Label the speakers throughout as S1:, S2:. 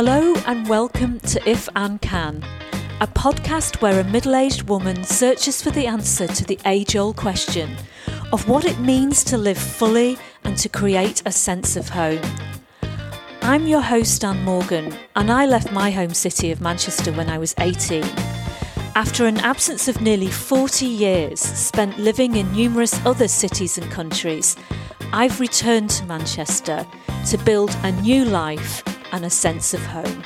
S1: Hello and welcome to If Anne Can, a podcast where a middle aged woman searches for the answer to the age old question of what it means to live fully and to create a sense of home. I'm your host, Anne Morgan, and I left my home city of Manchester when I was 18. After an absence of nearly 40 years spent living in numerous other cities and countries, I've returned to Manchester to build a new life and a sense of home.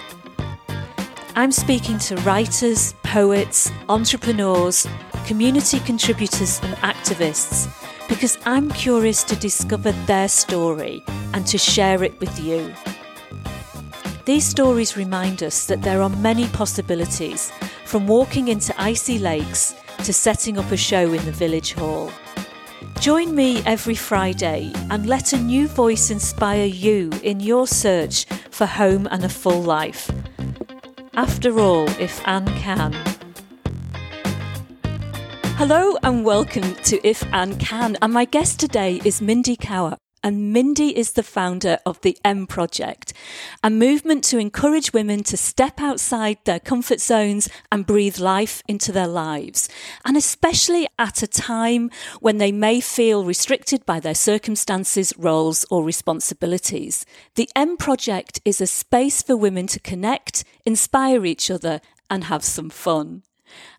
S1: I'm speaking to writers, poets, entrepreneurs, community contributors, and activists because I'm curious to discover their story and to share it with you. These stories remind us that there are many possibilities, from walking into icy lakes to setting up a show in the village hall. Join me every Friday and let a new voice inspire you in your search for home and a full life. After all, if Anne can. Hello and welcome to If Anne Can, and my guest today is Mindy Cower and Mindy is the founder of the M Project, a movement to encourage women to step outside their comfort zones and breathe life into their lives. And especially at a time when they may feel restricted by their circumstances, roles, or responsibilities. The M Project is a space for women to connect, inspire each other, and have some fun.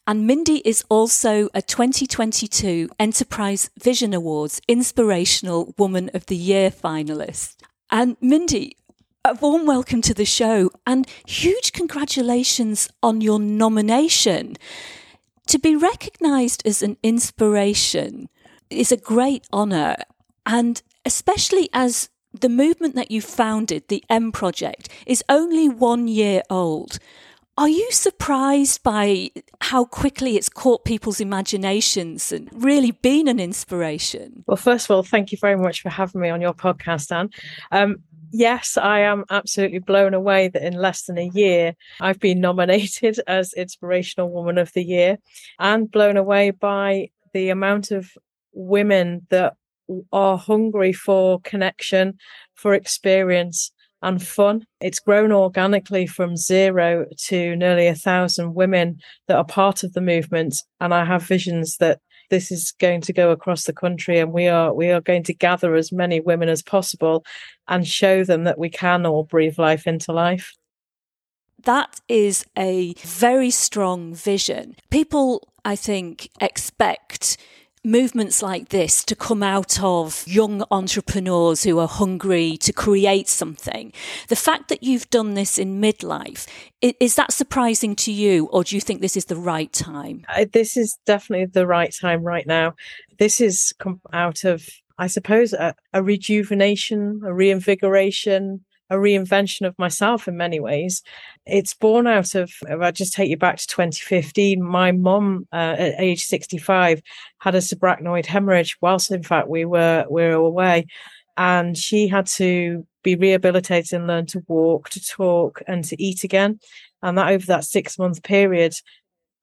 S1: And Mindy is also a 2022 Enterprise Vision Awards Inspirational Woman of the Year finalist. And Mindy, a warm welcome to the show and huge congratulations on your nomination. To be recognised as an inspiration is a great honour, and especially as the movement that you founded, the M Project, is only one year old. Are you surprised by how quickly it's caught people's imaginations and really been an inspiration?
S2: Well, first of all, thank you very much for having me on your podcast, Anne. Um, yes, I am absolutely blown away that in less than a year I've been nominated as Inspirational Woman of the Year and blown away by the amount of women that are hungry for connection, for experience, and fun. It's grown organically from zero to nearly a thousand women that are part of the movement. And I have visions that this is going to go across the country and we are we are going to gather as many women as possible and show them that we can all breathe life into life.
S1: That is a very strong vision. People, I think, expect movements like this to come out of young entrepreneurs who are hungry to create something. The fact that you've done this in midlife, is that surprising to you, or do you think this is the right time?
S2: This is definitely the right time right now. This is come out of, I suppose, a, a rejuvenation, a reinvigoration, a reinvention of myself in many ways. It's born out of, if I just take you back to 2015, my mom uh, at age 65 had a subarachnoid hemorrhage whilst, in fact, we were, we were away. And she had to be rehabilitated and learn to walk, to talk, and to eat again. And that over that six month period,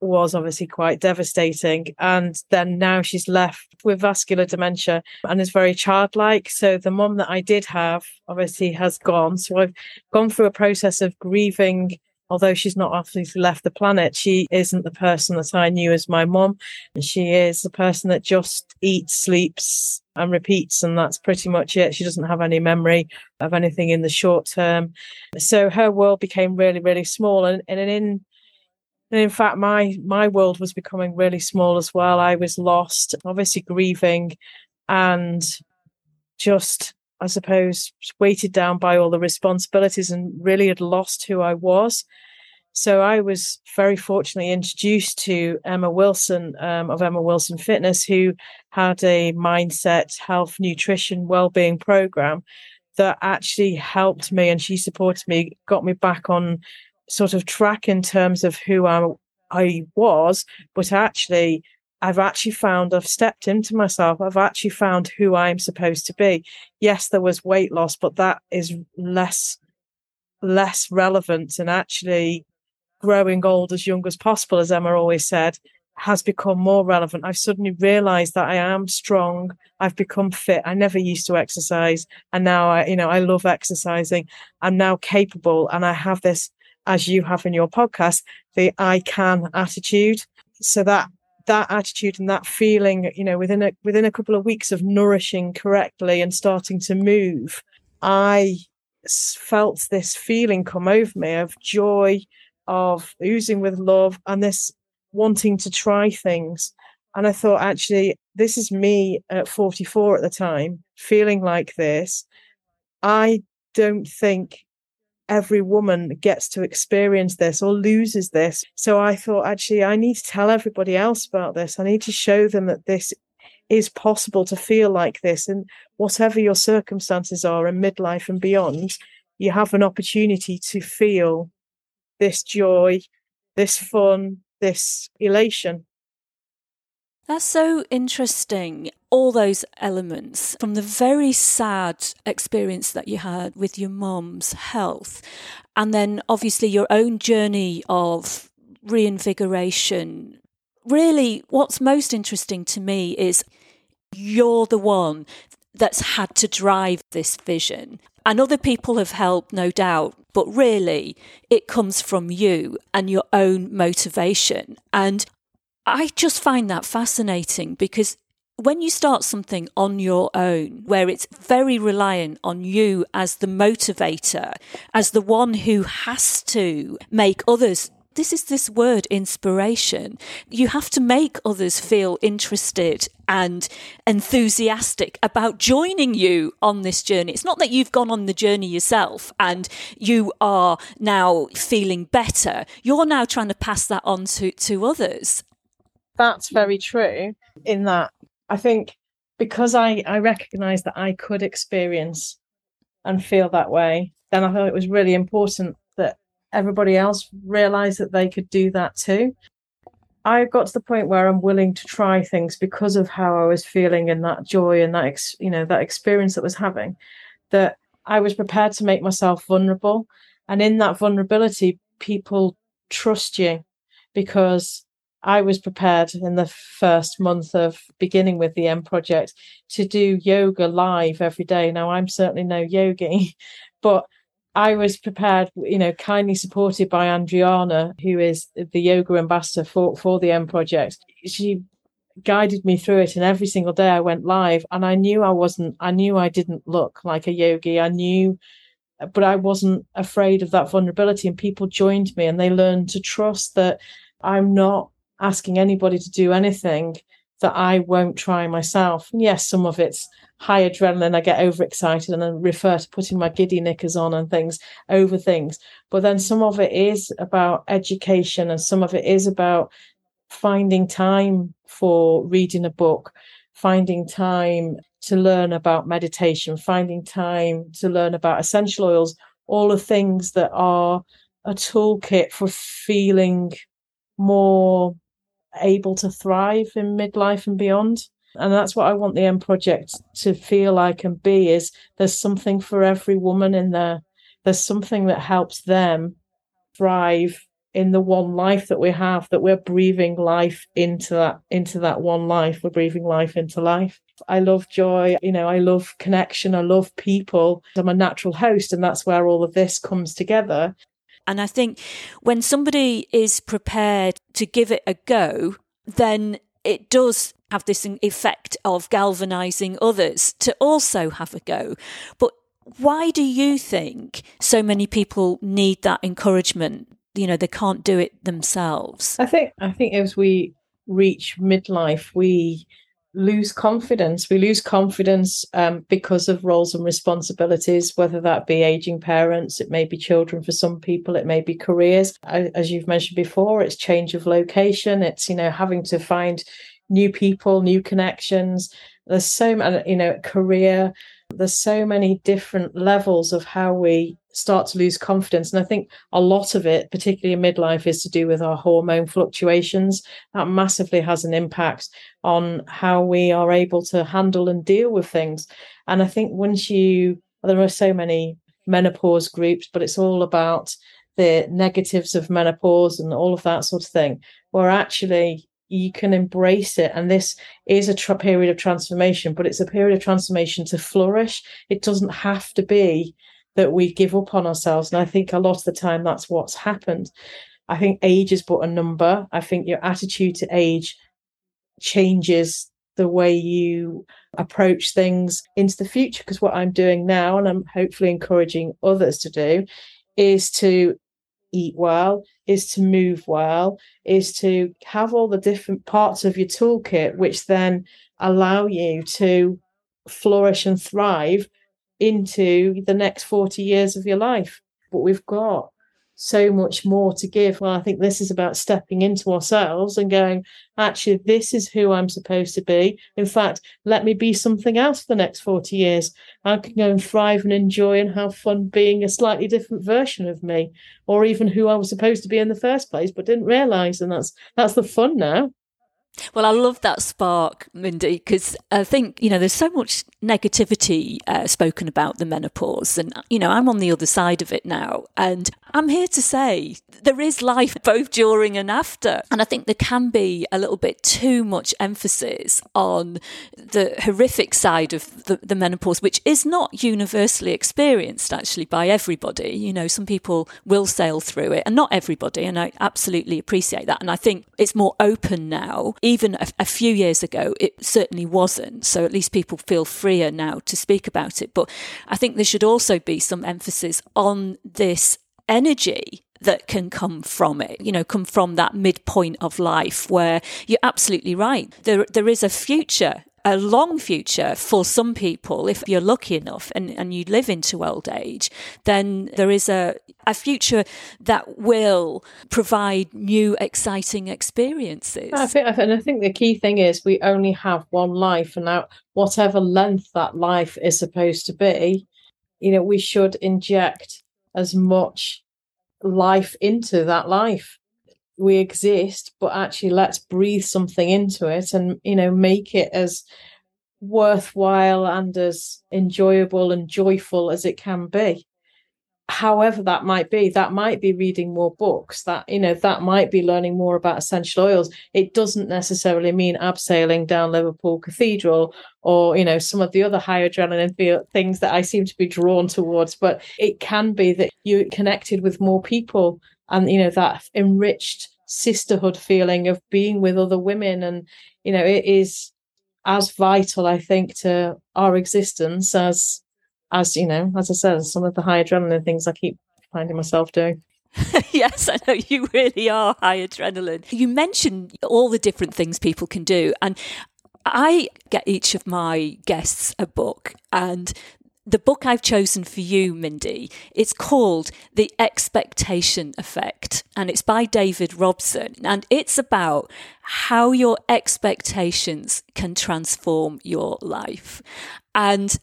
S2: was obviously quite devastating. And then now she's left with vascular dementia and is very childlike. So the mom that I did have obviously has gone. So I've gone through a process of grieving. Although she's not obviously left the planet, she isn't the person that I knew as my mom. And she is the person that just eats, sleeps, and repeats. And that's pretty much it. She doesn't have any memory of anything in the short term. So her world became really, really small. And, and in and in fact, my my world was becoming really small as well. I was lost, obviously grieving, and just, I suppose, weighted down by all the responsibilities, and really had lost who I was. So I was very fortunately introduced to Emma Wilson um, of Emma Wilson Fitness, who had a mindset, health, nutrition, well-being program that actually helped me, and she supported me, got me back on sort of track in terms of who I, I was, but actually, I've actually found I've stepped into myself. I've actually found who I'm supposed to be. Yes, there was weight loss, but that is less less relevant and actually growing old as young as possible, as Emma always said, has become more relevant. I've suddenly realized that I am strong. I've become fit. I never used to exercise. And now I, you know, I love exercising. I'm now capable and I have this, as you have in your podcast, the I can attitude. So that that attitude and that feeling, you know, within a within a couple of weeks of nourishing correctly and starting to move, I felt this feeling come over me of joy, of oozing with love, and this wanting to try things. And I thought, actually, this is me at 44 at the time, feeling like this. I don't think every woman gets to experience this or loses this. So I thought, actually, I need to tell everybody else about this. I need to show them that this is possible to feel like this. And whatever your circumstances are in midlife and beyond, you have an opportunity to feel this joy, this fun, this elation.
S1: That's so interesting. All those elements from the very sad experience that you had with your mom's health, and then obviously your own journey of reinvigoration. Really, what's most interesting to me is you're the one that's had to drive this vision. And other people have helped, no doubt, but really it comes from you and your own motivation. And I just find that fascinating because when you start something on your own, where it's very reliant on you as the motivator, as the one who has to make others this is this word inspiration. You have to make others feel interested and enthusiastic about joining you on this journey. It's not that you've gone on the journey yourself and you are now feeling better. You're now trying to pass that on to, to others.
S2: That's very true, in that I think because I, I recognized that I could experience and feel that way, then I thought it was really important that everybody else realized that they could do that too. I got to the point where I'm willing to try things because of how I was feeling and that joy and that ex- you know that experience that was having that I was prepared to make myself vulnerable and in that vulnerability people trust you because I was prepared in the first month of beginning with the M project to do yoga live every day. Now I'm certainly no yogi, but I was prepared, you know, kindly supported by Andriana, who is the yoga ambassador for, for the M project. She guided me through it and every single day I went live and I knew I wasn't I knew I didn't look like a yogi. I knew but I wasn't afraid of that vulnerability and people joined me and they learned to trust that I'm not asking anybody to do anything that I won't try myself. And yes, some of it's high adrenaline, I get overexcited and then refer to putting my giddy knickers on and things over things. But then some of it is about education and some of it is about finding time for reading a book, finding time to learn about meditation, finding time to learn about essential oils, all the things that are a toolkit for feeling more able to thrive in midlife and beyond. And that's what i want the M project to feel like and be is there's something for every woman in there. There's something that helps them thrive in the one life that we have that we're breathing life into that into that one life. We're breathing life into life. I love joy you know i love connection i love people. I'm a natural host and that's where all of this comes together
S1: and i think when somebody is prepared to give it a go then it does have this effect of galvanizing others to also have a go. But why do you think so many people need that encouragement? You know, they can't do it themselves.
S2: I think I think as we reach midlife, we lose confidence. We lose confidence um, because of roles and responsibilities, whether that be aging parents, it may be children for some people, it may be careers. As you've mentioned before, it's change of location. It's you know having to find new people, new connections. There's so many, you know, career. There's so many different levels of how we start to lose confidence. And I think a lot of it, particularly in midlife, is to do with our hormone fluctuations. That massively has an impact on how we are able to handle and deal with things. And I think once you, there are so many menopause groups, but it's all about the negatives of menopause and all of that sort of thing, where actually you can embrace it. And this is a tr- period of transformation, but it's a period of transformation to flourish. It doesn't have to be that we give up on ourselves. And I think a lot of the time that's what's happened. I think age is but a number. I think your attitude to age changes the way you approach things into the future. Because what I'm doing now, and I'm hopefully encouraging others to do, is to eat well, is to move well, is to have all the different parts of your toolkit, which then allow you to flourish and thrive into the next 40 years of your life. But we've got so much more to give. Well, I think this is about stepping into ourselves and going, actually, this is who I'm supposed to be. In fact, let me be something else for the next 40 years. I can go and thrive and enjoy and have fun being a slightly different version of me, or even who I was supposed to be in the first place, but didn't realize. And that's that's the fun now.
S1: Well, I love that spark, Mindy, because I think, you know, there's so much negativity uh, spoken about the menopause. And, you know, I'm on the other side of it now. And I'm here to say there is life both during and after. And I think there can be a little bit too much emphasis on the horrific side of the, the menopause, which is not universally experienced actually by everybody. You know, some people will sail through it and not everybody. And I absolutely appreciate that. And I think it's more open now even a, a, few years ago, it certainly wasn't. So at least people feel freer now to speak about it. But I think there should also be some emphasis on this energy that can come from it, you know, come from that midpoint of life where you're absolutely right. There, there is a future a long future for some people, if you're lucky enough and, and you live into old age, then there is a, a future that will provide new, exciting experiences.
S2: I think, and I think the key thing is we only have one life, and now whatever length that life is supposed to be, you know, we should inject as much life into that life we exist but actually let's breathe something into it and you know make it as worthwhile and as enjoyable and joyful as it can be however that might be that might be reading more books that you know that might be learning more about essential oils. It doesn't necessarily mean abseiling down liverpool cathedral or you know some of the other high adrenaline things that i seem to be drawn towards but it can be that you're connected with more people and you know that enriched sisterhood feeling of being with other women. And you know it is as vital i think to our existence as as you know as i said some of the high adrenaline things i keep finding myself doing
S1: yes, I know you really are high adrenaline. You mentioned all the different things people can do, and I get each of my guests a book, and the book I've chosen for you, Mindy, it's called The Expectation Effect, and it's by David Robson. And it's about how your expectations can transform your life. And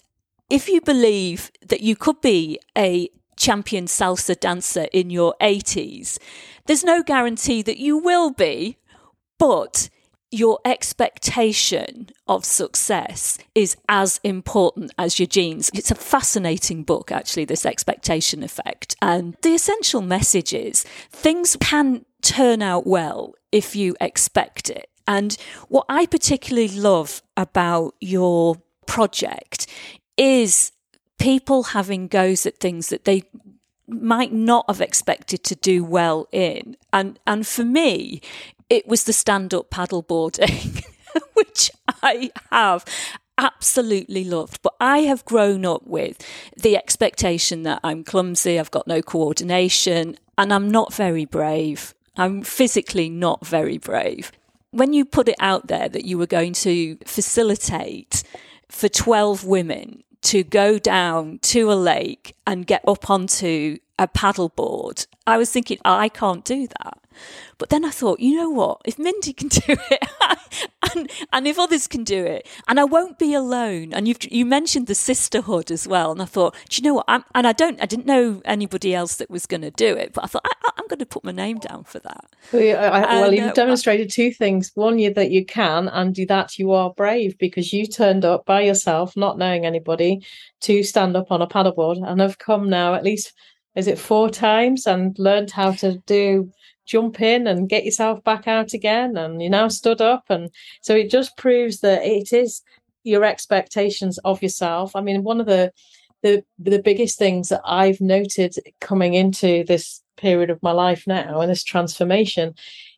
S1: if you believe that you could be a champion salsa dancer in your 80s, there's no guarantee that you will be, but your expectation of success is as important as your genes. It's a fascinating book, actually, this expectation effect. And the essential message is things can turn out well if you expect it. And what I particularly love about your project is people having goes at things that they might not have expected to do well in. And and for me, it was the stand up paddleboarding, which I have absolutely loved. But I have grown up with the expectation that I'm clumsy, I've got no coordination, and I'm not very brave. I'm physically not very brave. When you put it out there that you were going to facilitate for 12 women to go down to a lake and get up onto a paddleboard, I was thinking, I can't do that. But then I thought, you know what? If Mindy can do it, and and if others can do it, and I won't be alone. And you you mentioned the sisterhood as well, and I thought, do you know what? I'm, and I don't, I didn't know anybody else that was going to do it, but I thought I, am going to put my name down for that.
S2: Well, yeah, I, well you've uh, demonstrated two things: one, you that you can, and do that you are brave because you turned up by yourself, not knowing anybody, to stand up on a paddleboard, and have come now at least is it four times and learned how to do jump in and get yourself back out again and you now stood up. And so it just proves that it is your expectations of yourself. I mean one of the the the biggest things that i've noted coming into this period of my life now and this transformation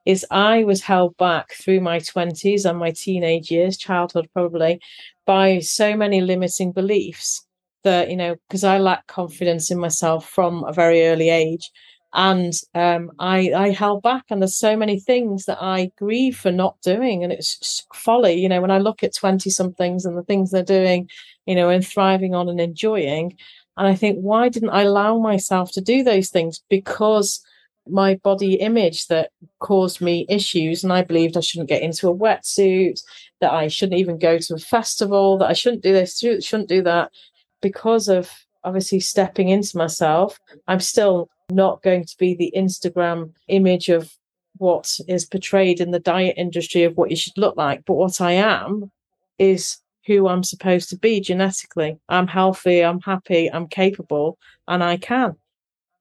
S2: is i was held back through my 20s and my teenage years childhood probably by so many limiting beliefs that you know because i lack confidence in myself from a very early age and um, I, I held back and there's so many things that i grieve for not doing and it's folly you know when i look at 20 somethings and the things they're doing you know and thriving on and enjoying. And i think why didn't i allow myself to do those things? Because my body image that caused me issues and i believed i shouldn't get into a wetsuit that i shouldn't even go to a festival that i shouldn't do this shouldn't do that. Because of obviously stepping into myself i'm still not going to be the Instagram image of what is portrayed in the diet industry of what you should look like. But what I am is who I'm supposed to be genetically. I'm healthy, I'm happy, I'm capable, and I can.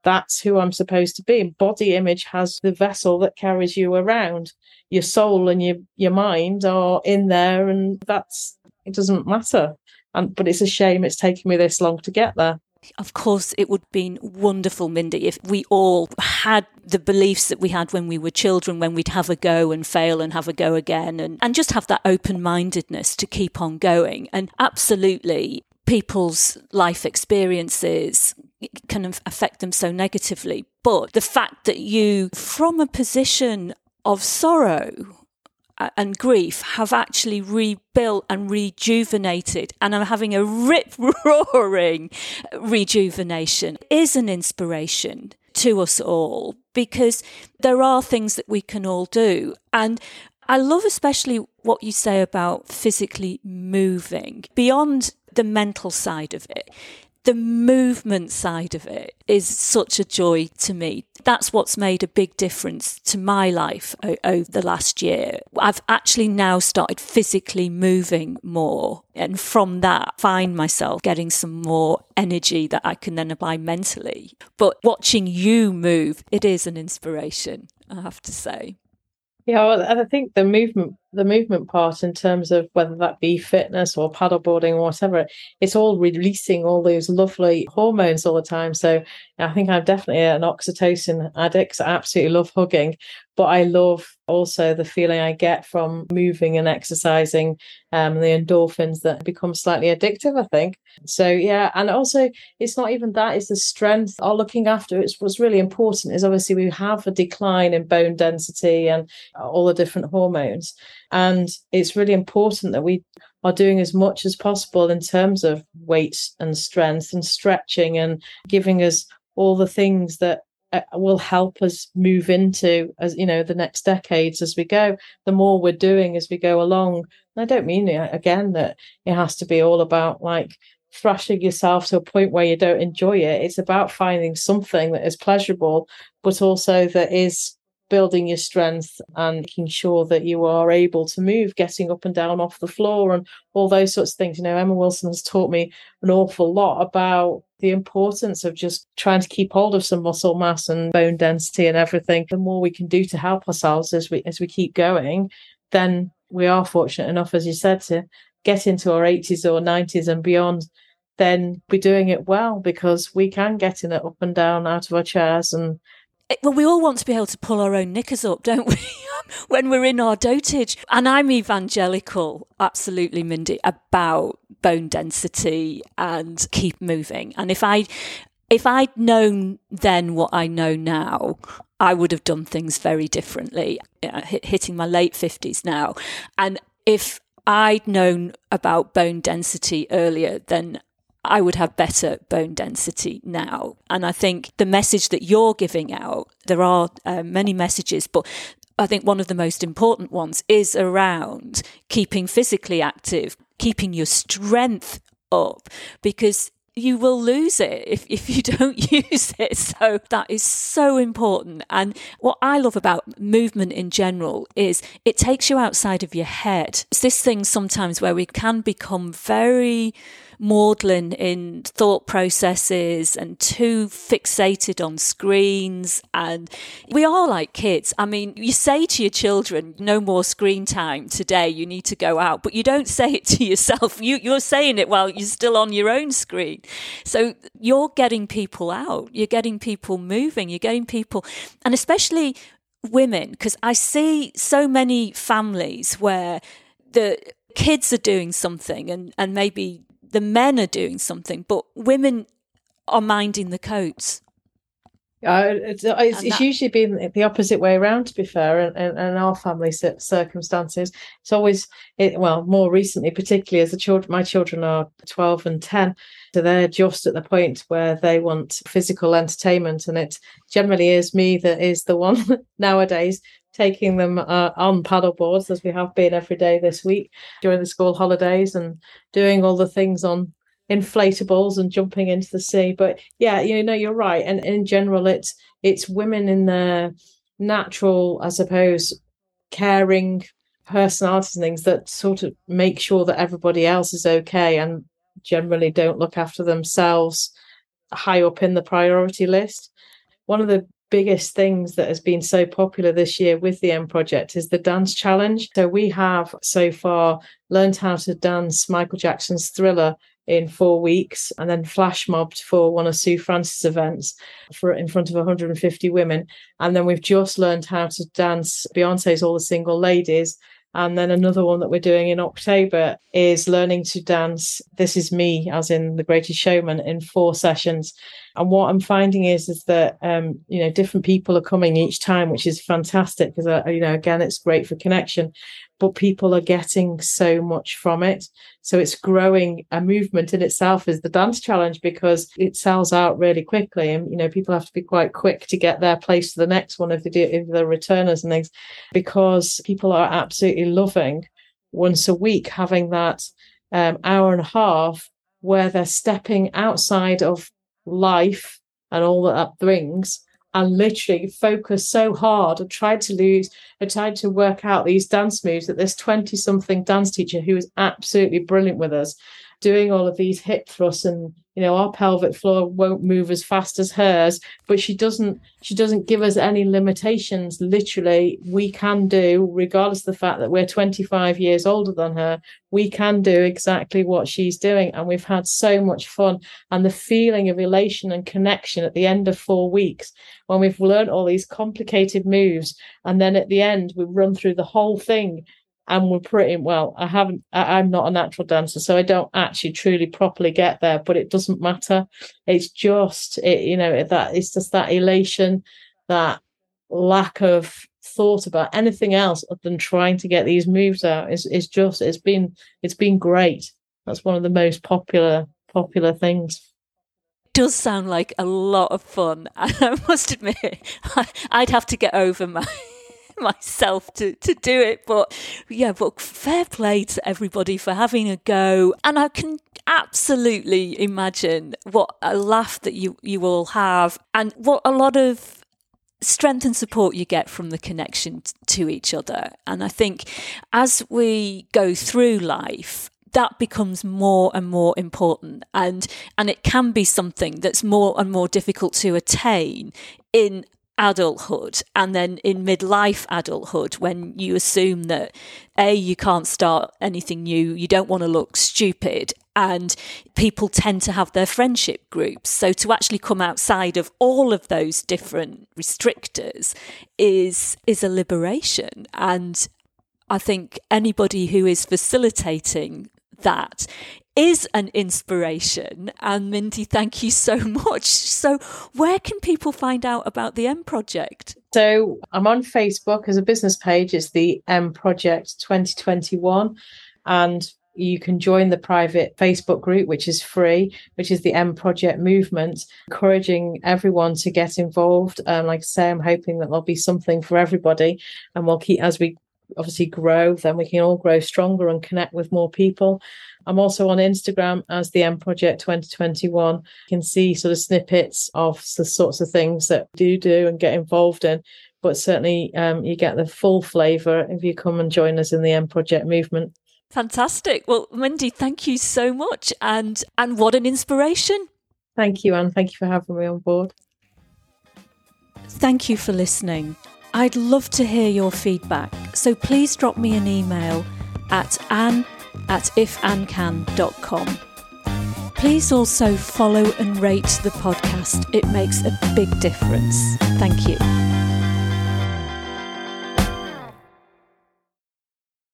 S2: That's who I'm supposed to be. Body image has the vessel that carries you around. Your soul and your, your mind are in there, and that's it doesn't matter. And but it's a shame it's taken me this long to get there.
S1: Of course, it would have been wonderful, Mindy, if we all had the beliefs that we had when we were children, when we'd have a go and fail and have a go again, and, and just have that open mindedness to keep on going. And absolutely, people's life experiences can affect them so negatively. But the fact that you, from a position of sorrow, and grief have actually rebuilt and rejuvenated and I'm having a rip roaring rejuvenation is an inspiration to us all because there are things that we can all do. And I love especially what you say about physically moving beyond the mental side of it the movement side of it is such a joy to me. That's what's made a big difference to my life o- over the last year. I've actually now started physically moving more, and from that, find myself getting some more energy that I can then apply mentally. But watching you move, it is an inspiration, I have to say.
S2: Yeah, well, I think the movement, the movement part, in terms of whether that be fitness or paddleboarding or whatever, it's all releasing all those lovely hormones all the time. So I think I'm definitely an oxytocin addict. I absolutely love hugging, but I love also the feeling I get from moving and exercising, um, the endorphins that become slightly addictive, I think. So yeah, and also it's not even that, it's the strength or looking after it's what's really important is obviously we have a decline in bone density and all the different hormones. And it's really important that we are doing as much as possible in terms of weight and strength and stretching and giving us all the things that uh, will help us move into as you know the next decades as we go. The more we're doing as we go along. And i don't mean again that it has to be all about like thrashing yourself to a point where you don't enjoy it. It's about finding something that is pleasurable but also that is building your strength and making sure that you are able to move, getting up and down off the floor and all those sorts of things. You know, Emma Wilson has taught me an awful lot about the importance of just trying to keep hold of some muscle mass and bone density and everything. The more we can do to help ourselves as we as we keep going, then we are fortunate enough, as you said, to get into our 80s or 90s and beyond then be doing it well because we can get in it up and down out of our chairs and
S1: well, we all want to be able to pull our own knickers up, don't we? when we're in our dotage. And I'm evangelical, absolutely, Mindy, about bone density and keep moving. And if I, if I'd known then what I know now, I would have done things very differently. hitting my late 50s now. And if I'd known about bone density earlier, then I would have better bone density now. And I think the message that you're giving out, there are uh, many messages, but I think one of the most important ones is around keeping physically active, keeping your strength up, because you will lose it if, if you don't use it. So that is so important. And what I love about movement in general is it takes you outside of your head. It's this thing sometimes where we can become very maudlin in thought processes and too fixated on screens. And we are like kids. I mean, you say to your children, no more screen time today, you need to go out, but you don't say it to yourself. You, you're saying it while you're still on your own screen. So you're getting people out, you're getting people moving, you're getting people, and especially women, because I see so many families where the kids are doing something and, and maybe the men are doing something, but women are minding the coats.
S2: Uh, it's, uh, it's, it's that, usually been the opposite way around, to be fair, and, in, and our family circumstances. It's always, it, well, more recently, particularly as the children, my children are 12 and 10, so they're just at the point where they want physical entertainment, and it generally is me that is the one nowadays taking them uh, on paddle boards as we have been every day this week during the school holidays and doing all the things on inflatables and jumping into the sea. But yeah you know you're right. And in general it's it's women in their natural i suppose caring personalities and things that sort of make sure that everybody else is okay and generally don't look after themselves high up in the priority list. One of the biggest things that has been so popular this year with the M Project is the dance challenge. So we have so far learned how to dance Michael Jackson's Thriller in four weeks and then flash mobbed for one of Sue Francis events for in front of 150 women. And then we've just learned how to dance Beyonce's All the Single Ladies and then another one that we're doing in October is learning to dance This Is Me, as in The Greatest Showman, in four sessions. And what I'm finding is, is that, um, you know, different people are coming each time, which is fantastic because, uh, you know, again, it's great for connection but people are getting so much from it. So it's growing a movement in itself is the dance challenge because it sells out really quickly. And, you know, people have to be quite quick to get their place to the next one if they do, if they're returners and things, because people are absolutely loving once a week having that um, hour and a half where they're stepping outside of life and all that that brings and literally focused so hard and tried to lose I tried to work out these dance moves that this 20 something dance teacher who was absolutely brilliant with us doing all of these hip thrusts and you know our pelvic floor won't move as fast as hers but she doesn't she doesn't give us any limitations. Literally we can do regardless of the fact that we're 25 years older than her we can do exactly what she's doing and we've had so much fun. And the feeling of elation and connection at the end of 4 weeks when we've learned all these complicated moves and then at the end we run through the whole thing and we're pretty well i haven't I, i'm not a natural dancer so i don't actually truly properly get there but it doesn't matter. It's just it you know that it's just that elation that lack of thought about anything else other than trying to get these moves out. Is is just it's been it's been great. That's one of the most popular popular things.
S1: Does sound like a lot of fun. I must admit, I'd have to get over my myself to, to do it. But yeah, but fair play to everybody for having a go. And I can absolutely imagine what a laugh that you, you all have and what a lot of strength and support you get from the connection to each other. And I think as we go through life, that becomes more and more important and and it can be something that's more and more difficult to attain in adulthood and then in midlife adulthood when you assume that a you can't start anything new you don't want to look stupid and people tend to have their friendship groups. So to actually come outside of all of those different restrictors is is a liberation. And I think anybody who is facilitating that is an inspiration. And Mindy, thank you so much. So, where can people find out about the M Project?
S2: So, I'm on Facebook as a business page. It's the M Project 2021. And you can join the private Facebook group, which is free, which is the M Project Movement, encouraging everyone to get involved. Um, like I say, I'm hoping that there'll be something for everybody, and we'll keep as we obviously grow, then we can all grow stronger and connect with more people. I'm also on Instagram as the M Project 2021. You can see sort of snippets of the sorts of things that do do and get involved in. But certainly, um, you get the full flavour if you come and join us in the M Project movement.
S1: Fantastic. Well, Mindy, thank you so much. And and what an inspiration.
S2: Thank you, Anne. Thank you for having me on board.
S1: Thank you for listening. I'd love to hear your feedback, so please drop me an email at anne at ifannecan.com. Please also follow and rate the podcast, it makes a big difference. Thank you.